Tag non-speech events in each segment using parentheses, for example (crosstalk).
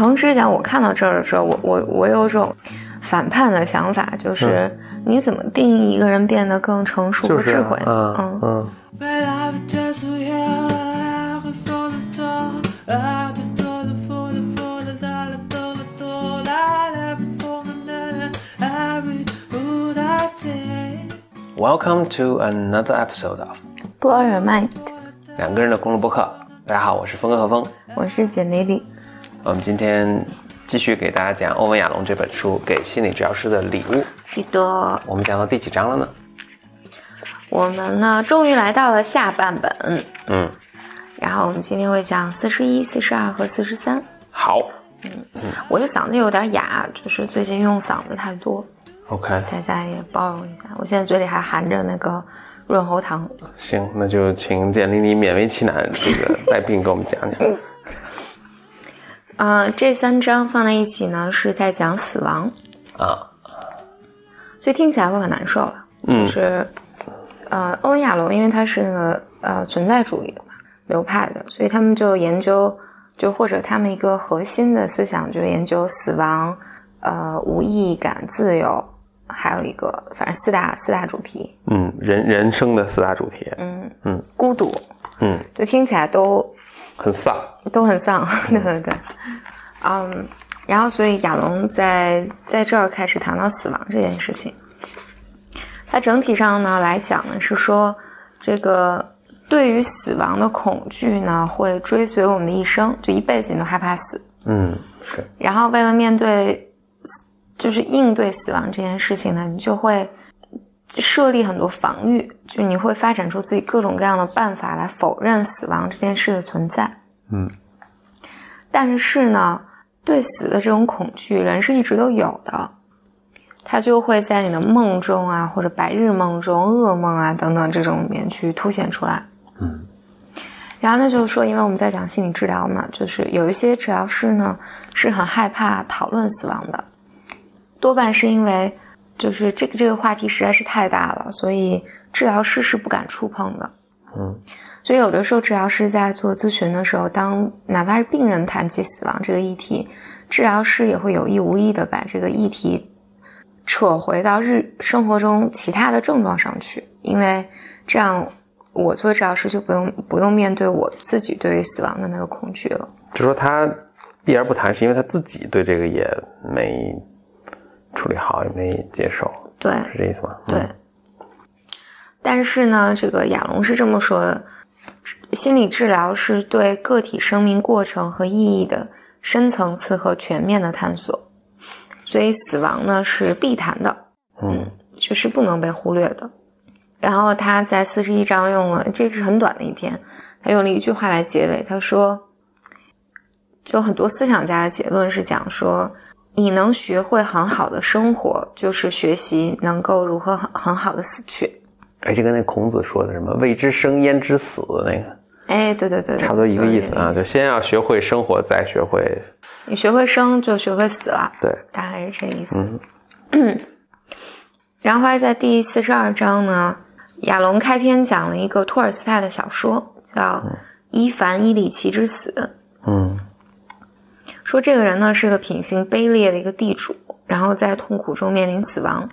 诚实讲，我看到这儿的时候，我我我有种反叛的想法，就是你怎么定义一个人变得更成熟和智慧？嗯嗯。Welcome to another episode of Blow Your Mind，两个人的公路播客。大家好，我是峰哥和峰，我是简丽丽。我们今天继续给大家讲欧文亚龙这本书《给心理治疗师的礼物》。是的。我们讲到第几章了呢？我们呢，终于来到了下半本。嗯。然后我们今天会讲四十一、四十二和四十三。好。嗯嗯。我的嗓子有点哑，就是最近用嗓子太多。OK，大家也包容一下，我现在嘴里还含着那个润喉糖。行，那就请简丽你勉为其难，这个带病给我们讲讲。嗯，(laughs) 这三章放在一起呢，是在讲死亡啊，所以听起来会很难受啊。嗯，是，呃，欧文亚龙因为他是那个呃存在主义的嘛流派的，所以他们就研究，就或者他们一个核心的思想就是研究死亡，呃，无意义感、自由。还有一个，反正四大四大主题，嗯，人人生的四大主题，嗯嗯，孤独，嗯，就听起来都很丧，都很丧，(laughs) 对对对，嗯，然后所以亚龙在在这儿开始谈到死亡这件事情，它整体上呢来讲呢是说，这个对于死亡的恐惧呢会追随我们的一生，就一辈子你都害怕死，嗯是，然后为了面对。就是应对死亡这件事情呢，你就会设立很多防御，就你会发展出自己各种各样的办法来否认死亡这件事的存在。嗯，但是呢，对死的这种恐惧，人是一直都有的，它就会在你的梦中啊，或者白日梦中、噩梦啊等等这种里面去凸显出来。嗯，然后呢，就是说，因为我们在讲心理治疗嘛，就是有一些治疗师呢是很害怕讨论死亡的。多半是因为，就是这个这个话题实在是太大了，所以治疗师是不敢触碰的。嗯，所以有的时候治疗师在做咨询的时候，当哪怕是病人谈起死亡这个议题，治疗师也会有意无意的把这个议题扯回到日生活中其他的症状上去，因为这样我作为治疗师就不用不用面对我自己对于死亡的那个恐惧了。就说他避而不谈，是因为他自己对这个也没。处理好也没接受，对，是这意思吗？对。但是呢，这个亚龙是这么说的：心理治疗是对个体生命过程和意义的深层次和全面的探索，所以死亡呢是必谈的，嗯，就是不能被忽略的。然后他在四十一章用了，这是很短的一篇，他用了一句话来结尾，他说：就很多思想家的结论是讲说。你能学会很好的生活，就是学习能够如何很很好的死去。哎，就跟那孔子说的什么“未知生，焉知死”那个，哎，对对对，差不多一个意思啊，就先要学会生活，再学会。你学会生，就学会死了。对，大概是这意思。嗯。(clears throat) 然后在第四十二章呢，亚龙开篇讲了一个托尔斯泰的小说，叫《伊凡·伊里奇之死》。嗯。说这个人呢是个品行卑劣的一个地主，然后在痛苦中面临死亡，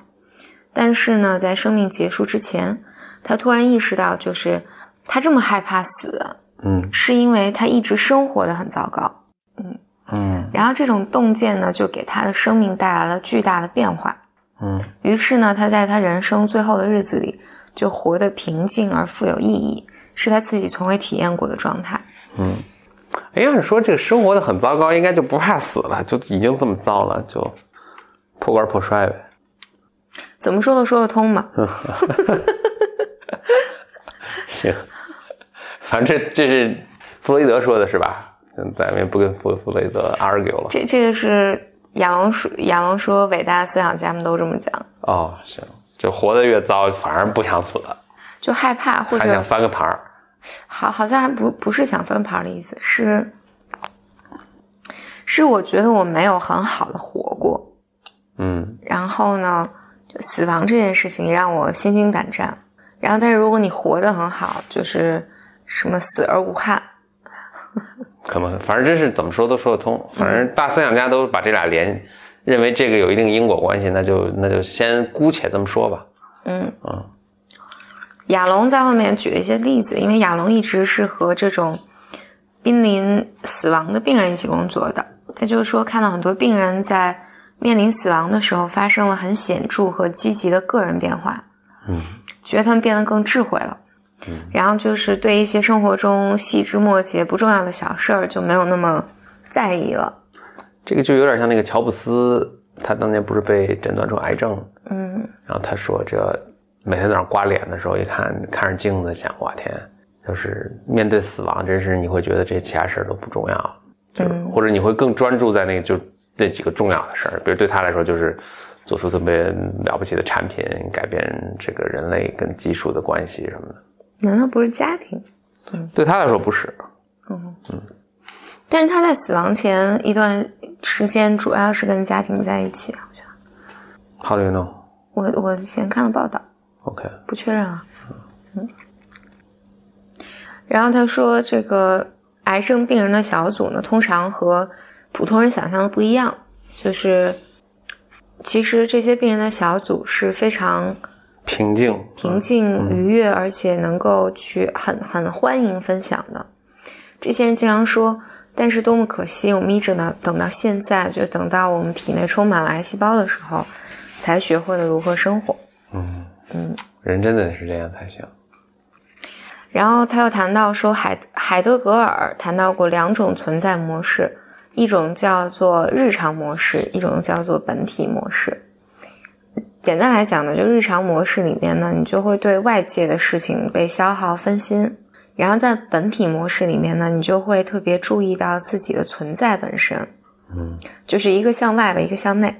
但是呢，在生命结束之前，他突然意识到，就是他这么害怕死，嗯，是因为他一直生活的很糟糕，嗯嗯，然后这种洞见呢，就给他的生命带来了巨大的变化，嗯，于是呢，他在他人生最后的日子里，就活得平静而富有意义，是他自己从未体验过的状态，嗯。哎，要是说这个生活的很糟糕，应该就不怕死了，就已经这么糟了，就破罐破摔呗。怎么说都说得通嘛。(laughs) 行，反正这这是弗洛伊德说的是吧？嗯，咱们也不跟弗弗洛伊德 argue 了。这这个是杨龙说，杨龙说，伟大的思想家们都这么讲。哦，行，就活得越糟，反而不想死了，就害怕或者还想翻个盘儿。好，好像还不不是想翻盘的意思，是是我觉得我没有很好的活过，嗯，然后呢，就死亡这件事情让我心惊胆战，然后但是如果你活得很好，就是什么死而无憾，可能反正真是怎么说都说得通。反正大思想家都把这俩连，认为这个有一定因果关系，那就那就先姑且这么说吧。嗯嗯亚龙在后面举了一些例子，因为亚龙一直是和这种濒临死亡的病人一起工作的，他就是说看到很多病人在面临死亡的时候发生了很显著和积极的个人变化，嗯觉得他们变得更智慧了。嗯然后就是对一些生活中细枝末节不重要的小事儿就没有那么在意了。这个就有点像那个乔布斯，他当年不是被诊断出癌症，嗯然后他说这每天早上刮脸的时候，一看看着镜子，想哇天，就是面对死亡，真是你会觉得这其他事儿都不重要，就是、嗯。或者你会更专注在那个就那几个重要的事儿，比如对他来说就是做出特别了不起的产品，改变这个人类跟技术的关系什么的。难道不是家庭？对。对他来说不是，嗯。但是他在死亡前一段时间主要是跟家庭在一起，好像。How do you know？我我以前看了报道，OK，不确认啊。嗯。然后他说，这个癌症病人的小组呢，通常和普通人想象的不一样，就是其实这些病人的小组是非常平静，平静、愉悦，而且能够去很很欢迎分享的。这些人经常说，但是多么可惜，我们一直呢等到现在，就等到我们体内充满了癌细胞的时候，才学会了如何生活。嗯，嗯，人真的是这样才行。然后他又谈到说海海德格尔谈到过两种存在模式，一种叫做日常模式，一种叫做本体模式。简单来讲呢，就日常模式里面呢，你就会对外界的事情被消耗分心；然后在本体模式里面呢，你就会特别注意到自己的存在本身，嗯就是一个向外的，一个向内。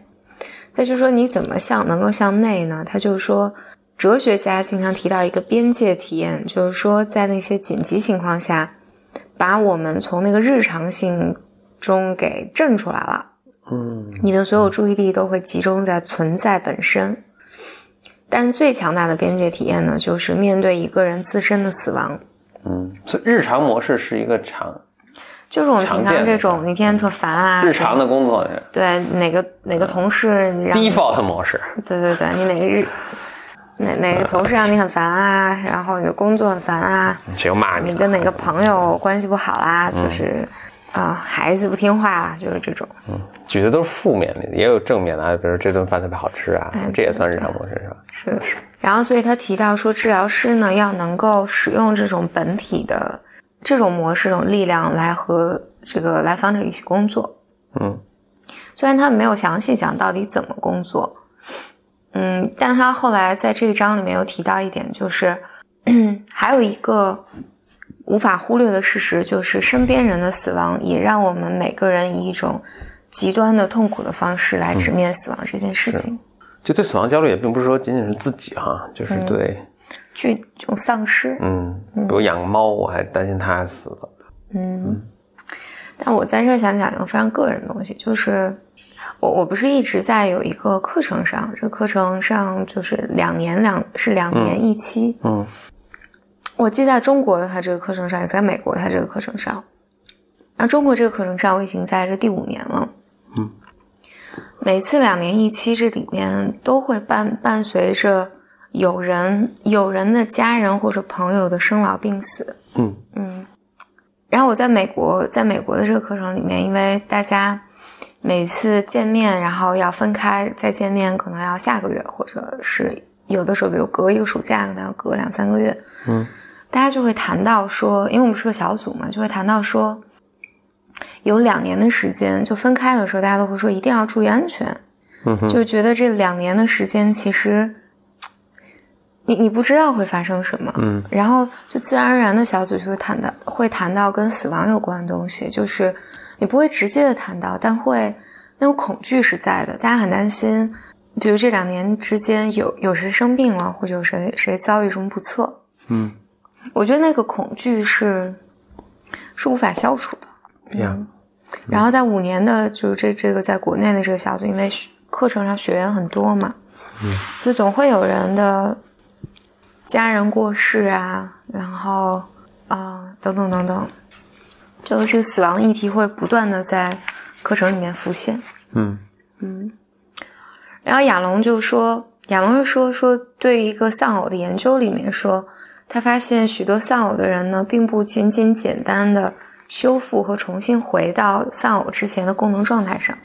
他就说你怎么向能够向内呢？他就说，哲学家经常提到一个边界体验，就是说在那些紧急情况下，把我们从那个日常性中给震出来了。嗯你的所有注意力都会集中在存在本身。但是最强大的边界体验呢，就是面对一个人自身的死亡。嗯，所以日常模式是一个常就是我们平常这种，你天天特烦啊，日常的工作对哪个哪个同事 default 模式。对对对，你哪个日 (laughs) 哪哪个同事让你很烦啊，然后你的工作很烦啊，谁又骂你？你跟哪个朋友关系不好啦，嗯就是啊、孩子不听话啊，就是这种。嗯举的都是负面的，也有正面的啊，比如这顿饭特别好吃啊哎，这也算日常模式是吧？是，是。然后，所以他提到说，治疗师呢要能够使用这种本体的这种模式、这种力量来和这个来访者一起工作。嗯虽然他没有详细讲到底怎么工作，嗯，但他后来在这一章里面有提到一点，就是 (clears throat) 还有一个无法忽略的事实，就是身边人的死亡也让我们每个人以一种极端的痛苦的方式来直面死亡这件事情，就对死亡焦虑也并不是说仅仅是自己哈，就是嗯对，去这种丧失，嗯，比如养猫，我还担心它死了。嗯，但我在这儿想讲一个非常个人的东西，就是我我不是一直在有一个课程上，这个课程上就是两年两是两年一期，嗯我既在中国的他这个课程上，也在美国他这个课程上。然后中国这个课程上，我已经在这第五年了。嗯，每次两年一期，这里面都会伴伴随着有人有人的家人或者朋友的生老病死。嗯嗯，然后我在美国，在美国的这个课程里面，因为大家每次见面，然后要分开再见面，可能要下个月，或者是有的时候，比如隔一个暑假，可能要隔两三个月。嗯。大家就会谈到说，因为我们是个小组嘛，就会谈到说，有两年的时间，就分开的时候，大家都会说一定要注意安全，嗯哼，就觉得这两年的时间其实，你你不知道会发生什么，嗯。然后就自然而然的小组就会谈到会谈到跟死亡有关的东西，就是你不会直接的谈到，但会那种恐惧是在的，大家很担心，比如这两年之间有有谁生病了，或者有谁谁遭遇什么不测，嗯。我觉得那个恐惧是是无法消除的。呀，然后在五年的，就是这这个在国内的这个小组，因为学课程上学员很多嘛，嗯，就总会有人的家人过世啊，然后啊、等等等等，就是这个死亡议题会不断的在课程里面浮现。嗯嗯，然后亚龙就说，亚龙就说说对于一个丧偶的研究里面说，他发现许多丧偶的人呢，并不仅仅简单的修复和重新回到丧偶之前的功能状态上，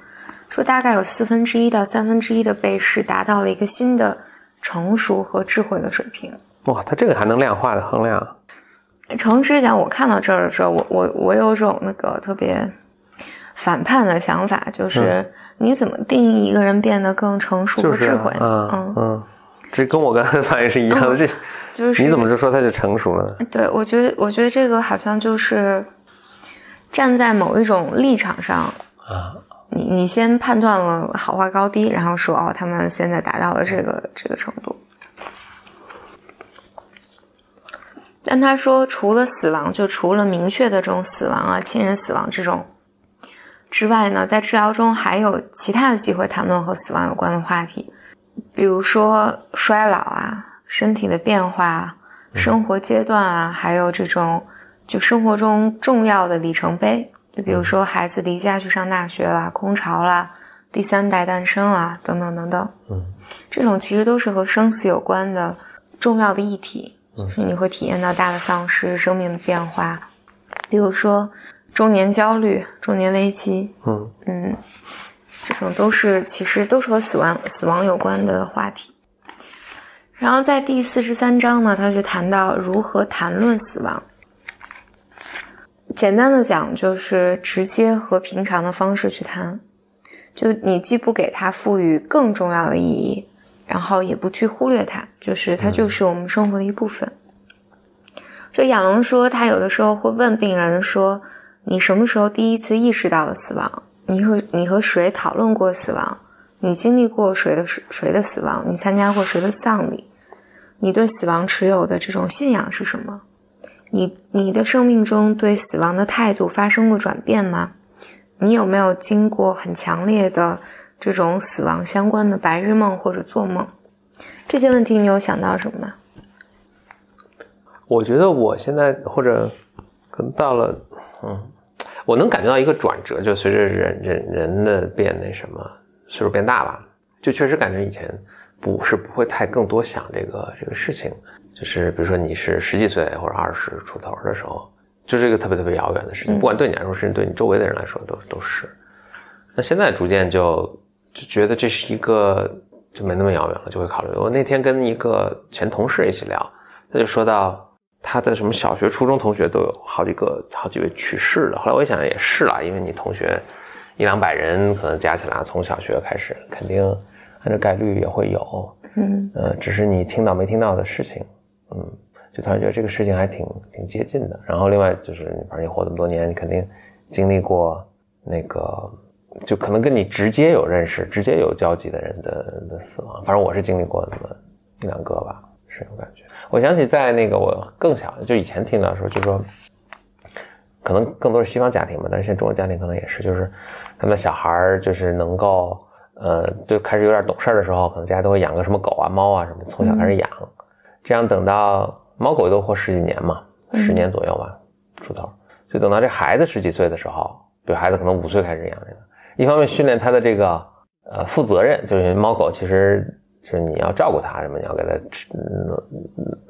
说大概有四分之一到三分之一的被试达到了一个新的成熟和智慧的水平。哇，他这个还能量化的衡量？诚实讲，我看到这儿的时候，我我我有种那个特别反叛的想法，就是你怎么定义一个人变得更成熟和智慧？嗯嗯，这跟我刚才的反应是一样的。这就是你怎么就说他就成熟了呢？对，我觉得我觉得这个好像就是站在某一种立场上啊，你你先判断了好坏高低，然后说哦，他们现在达到了这个这个程度。但他说，除了死亡，就除了明确的这种死亡啊，亲人死亡这种之外呢，在治疗中还有其他的机会谈论和死亡有关的话题，比如说衰老啊、身体的变化、生活阶段啊，还有这种就生活中重要的里程碑，就比如说孩子离家去上大学啦、空巢啦、第三代诞生了等等等等。嗯，这种其实都是和生死有关的重要的议题。就是你会体验到大的丧失、生命的变化，比如说中年焦虑、中年危机，嗯嗯，这种都是其实都是和死亡死亡有关的话题。然后在第四十三章呢，他就谈到如何谈论死亡。简单的讲，就是直接和平常的方式去谈，就你既不给它赋予更重要的意义。然后也不去忽略它，就是它就是我们生活的一部分。所以亚龙说，他有的时候会问病人说：“你什么时候第一次意识到了死亡？你和你和谁讨论过死亡？你经历过谁的谁的死亡？你参加过谁的葬礼？你对死亡持有的这种信仰是什么？你你的生命中对死亡的态度发生过转变吗？你有没有经过很强烈的？”这种死亡相关的白日梦或者做梦，这些问题你有想到什么吗？我觉得我现在或者可能到了，嗯，我能感觉到一个转折，就随着人人人的变那什么岁数变大了，就确实感觉以前不是不会太更多想这个这个事情，就是比如说你是十几岁或者二十出头的时候，就是一个特别特别遥远的事情，不管对你来说，甚至对你周围的人来说都都是。那现在逐渐就。就觉得这是一个就没那么遥远了，就会考虑。我那天跟一个前同事一起聊，他就说到他的什么小学、初中同学都有好几个、好几位去世了。后来我一想也是啦，因为你同学一两百人可能加起来，从小学开始，肯定按照概率也会有。嗯，呃，只是你听到没听到的事情。嗯，就突然觉得这个事情还挺挺接近的。然后另外就是，反正你活这么多年，你肯定经历过那个。就可能跟你直接有认识、直接有交集的人的的死亡，反正我是经历过那么一两个吧，是有感觉。我想起在那个我更小，就以前听到说，就说可能更多是西方家庭吧，但是现在中国家庭可能也是，就是他们的小孩儿就是能够呃，就开始有点懂事的时候，可能家都会养个什么狗啊、猫啊什么，从小开始养，这样等到猫狗都活十几年嘛，十年左右吧，出头，就等到这孩子十几岁的时候，比如孩子可能五岁开始养这个。一方面训练它的这个呃负责任，就是猫狗其实就是你要照顾它什么，你要给它吃弄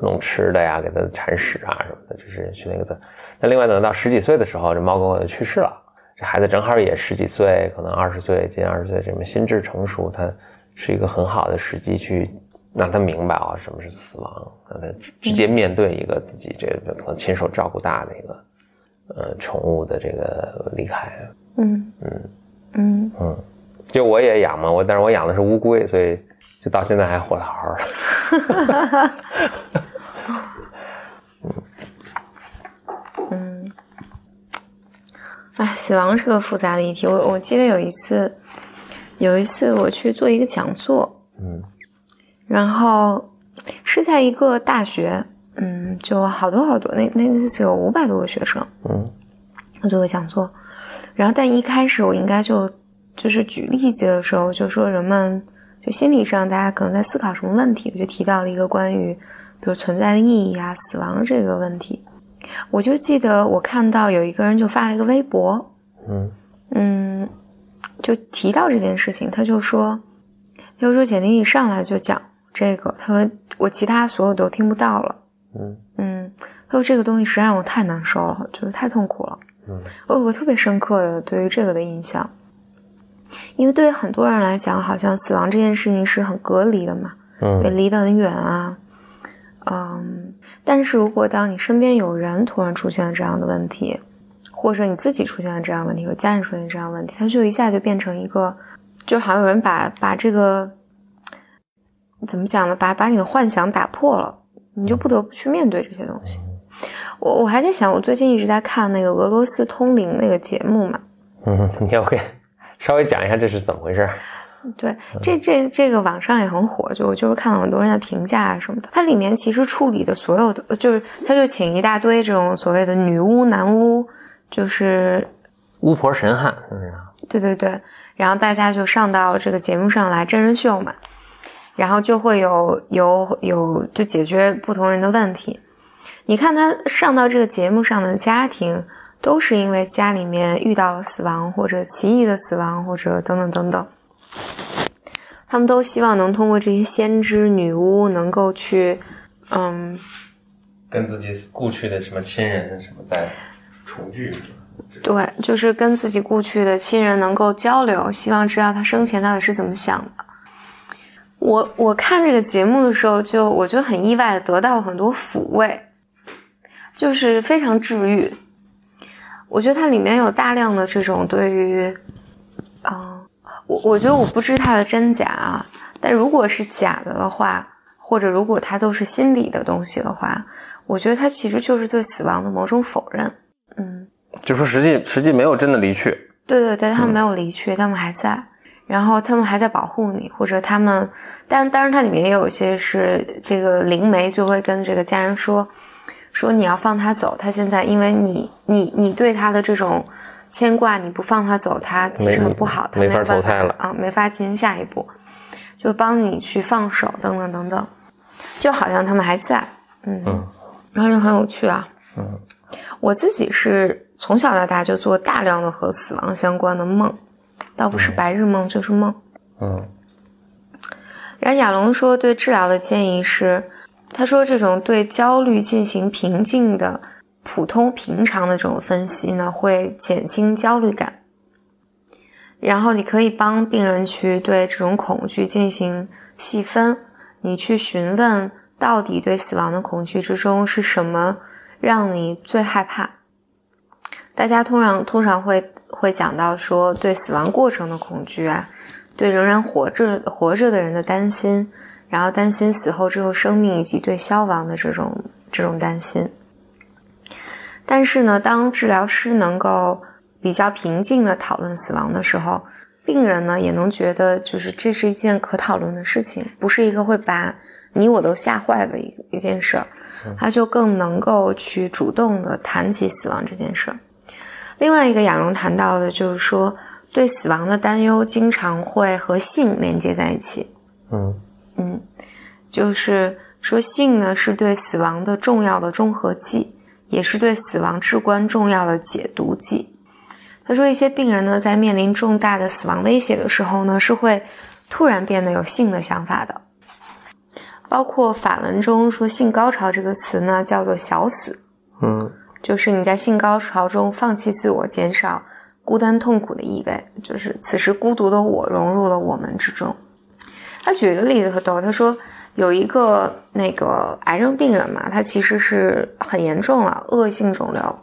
弄吃的呀，给它铲屎啊什么的，就是训练一个责。那另外等到十几岁的时候，这猫狗就去世了，这孩子正好也十几岁，可能二十岁，近二十岁，这么心智成熟，它是一个很好的时机去让他明白啊什么是死亡，让他直接面对一个自己这个可能亲手照顾大的一个呃宠物的这个离开。嗯嗯。嗯嗯，就我也养嘛，我但是我养的是乌龟，所以就到现在还活得好好的。(laughs) 嗯 (laughs) 嗯，哎，死亡是个复杂的议题。我我记得有一次，有一次我去做一个讲座，嗯，然后是在一个大学，嗯，就好多好多，那那次有五百多个学生，嗯，我做个讲座。然后，但一开始我应该就就是举例子的时候，就说人们就心理上大家可能在思考什么问题，我就提到了一个关于比如存在的意义啊、死亡这个问题。我就记得我看到有一个人就发了一个微博，嗯嗯，就提到这件事情，他就说，他就说简历一上来就讲这个，他说我其他所有都听不到了，嗯嗯，他说这个东西实在让我太难受了，就是太痛苦了。嗯。我有个特别深刻的对于这个的印象，因为对于很多人来讲，好像死亡这件事情是很隔离的嘛，也嗯离得很远啊，嗯，但是如果当你身边有人突然出现了这样的问题，或者你自己出现了这样的问题，或家人出现这样的问题，它就一下就变成一个，就好像有人把把这个怎么讲呢？把把你的幻想打破了，你就不得不去面对这些东西。我我还在想，我最近一直在看那个俄罗斯通灵那个节目嘛，嗯，(laughs) 你要给稍微讲一下这是怎么回事？对，这这这个网上也很火，就我就是看了很多人的评价啊什么的。它里面其实处理的所有的，就是他就请一大堆这种所谓的女巫、男巫，就是巫婆神汉是不是？对对对，然后大家就上到这个节目上来真人秀嘛，然后就会有有有就解决不同人的问题。你看他上到这个节目上的家庭，都是因为家里面遇到了死亡，或者奇异的死亡，或者等等等等。他们都希望能通过这些先知、女巫，能够去，嗯，跟自己故去的什么亲人什么在重聚？对，就是跟自己故去的亲人能够交流，希望知道他生前到底是怎么想的。我我看这个节目的时候就，我觉得很意外的得到了很多抚慰，就是非常治愈。我觉得它里面有大量的这种对于，啊、我我觉得我不知它的真假啊，但如果是假的的话，或者如果它都是心理的东西的话，我觉得它其实就是对死亡的某种否认。嗯，就说实际实际没有真的离去，对对对，他们没有离去，他们还在，然后他们还在保护你，或者他们，但当然它里面也有一些是这个灵媒就会跟这个家人说，说你要放他走，他现在因为你你你对他的这种牵挂，你不放他走，他其实很不好，他没法投胎了啊，没法进行下一步，就帮你去放手等等等等，就好像他们还在，嗯，嗯。然后就很有趣啊，嗯。我自己是从小到大就做大量的和死亡相关的梦，倒不是白日梦就是梦。嗯。然后亚龙说，对治疗的建议是，他说这种对焦虑进行平静的、普通平常的这种分析呢，会减轻焦虑感。然后你可以帮病人去对这种恐惧进行细分，你去询问到底对死亡的恐惧之中是什么让你最害怕。大家通常通常会会讲到说对死亡过程的恐惧啊，对仍然活着活着的人的担心，然后担心死后之后生命以及对消亡的这种这种担心。但是呢，当治疗师能够比较平静的讨论死亡的时候，病人呢也能觉得就是这是一件可讨论的事情，不是一个会把你我都吓坏的一一件事儿，他就更能够去主动的谈起死亡这件事儿。另外一个亚龙谈到的就是说，对死亡的担忧经常会和性连接在一起。嗯嗯，就是说性呢是对死亡的重要的中和剂，也是对死亡至关重要的解毒剂。他说，一些病人呢在面临重大的死亡威胁的时候呢，是会突然变得有性的想法的。包括法文中说“性高潮”这个词呢，叫做“小死”。嗯就是你在性高潮中放弃自我，减少孤单痛苦的意味，就是此时孤独的我融入了我们之中。他举一个例子特逗，他说有一个那个癌症病人嘛，他其实是很严重了，恶性肿瘤，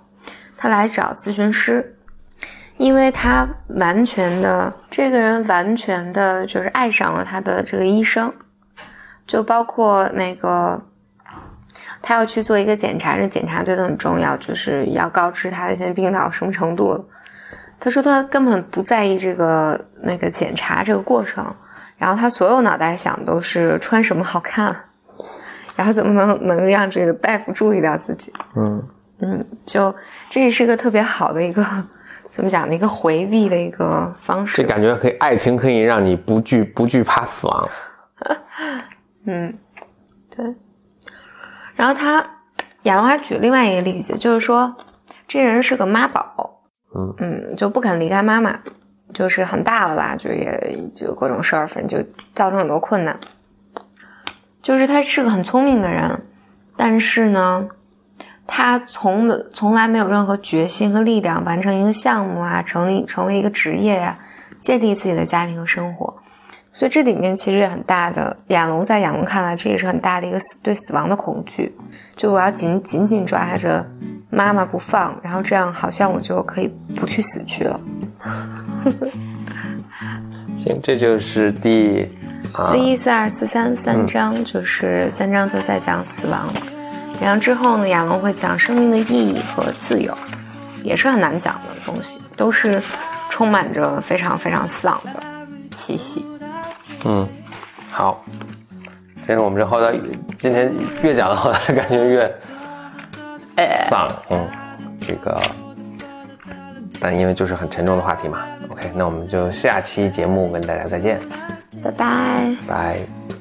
他来找咨询师，因为他完全的这个人完全的就是爱上了他的这个医生，就包括那个。他要去做一个检查，这检查对他很重要，就是要告知他现在病到什么程度了。他说他根本不在意这个那个检查这个过程，然后他所有脑袋想都是穿什么好看，然后怎么能能让这个大夫注意到自己。嗯嗯，就这也是个特别好的一个 (laughs) 怎么讲的一个回避的一个方式。这感觉可以，爱情可以让你不惧不惧怕死亡。(laughs) 嗯，对。然后他亚龙还举另外一个例子，就是说这人是个妈宝，嗯嗯，就不肯离开妈妈，就是很大了吧，就也就各种事儿，反正就造成很多困难。就是他是个很聪明的人，但是呢，他从从来没有任何决心和力量完成一个项目啊，成立成为一个职业呀、建立自己的家庭和生活。所以这里面其实也很大的，亚龙在亚龙看来，这也是很大的一个死对死亡的恐惧。就我要紧紧紧抓着妈妈不放，然后这样好像我就可以不去死去了。(laughs) 行，这就是第啊四一、四二、四三三章，就是三章都在讲死亡，然后之后呢，亚龙会讲生命的意义和自由，也是很难讲的东西，都是充满着非常非常丧的气息。嗯，好。其实我们这后来今天越讲到后来，感觉越丧。嗯，这个，但因为就是很沉重的话题嘛。OK，那我们就下期节目跟大家再见，拜拜。拜。